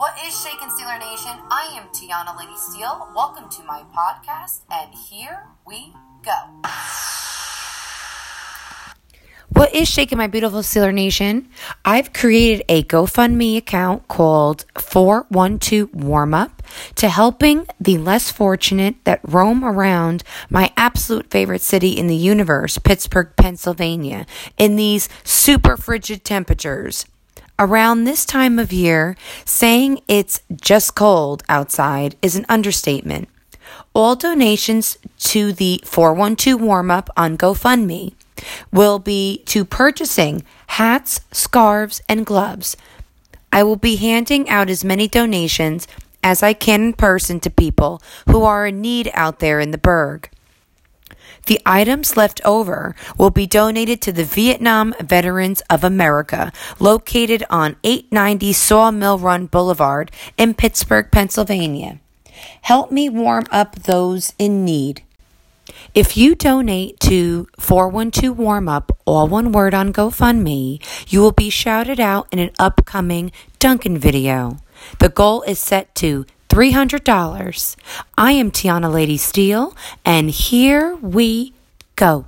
What is Shaken Steeler Nation? I am Tiana Lady Steel. Welcome to my podcast, and here we go. What is shaking my beautiful Steeler Nation? I've created a GoFundMe account called 412 Warm Up to helping the less fortunate that roam around my absolute favorite city in the universe, Pittsburgh, Pennsylvania, in these super frigid temperatures. Around this time of year, saying it's just cold outside is an understatement. All donations to the 412 Warm Up on GoFundMe will be to purchasing hats, scarves, and gloves. I will be handing out as many donations as I can in person to people who are in need out there in the Burgh. The items left over will be donated to the Vietnam Veterans of America, located on 890 Sawmill Run Boulevard in Pittsburgh, Pennsylvania. Help me warm up those in need. If you donate to 412 Warm Up, all one word on GoFundMe, you will be shouted out in an upcoming Dunkin' video. The goal is set to $300. I am Tiana Lady Steel, and here we go.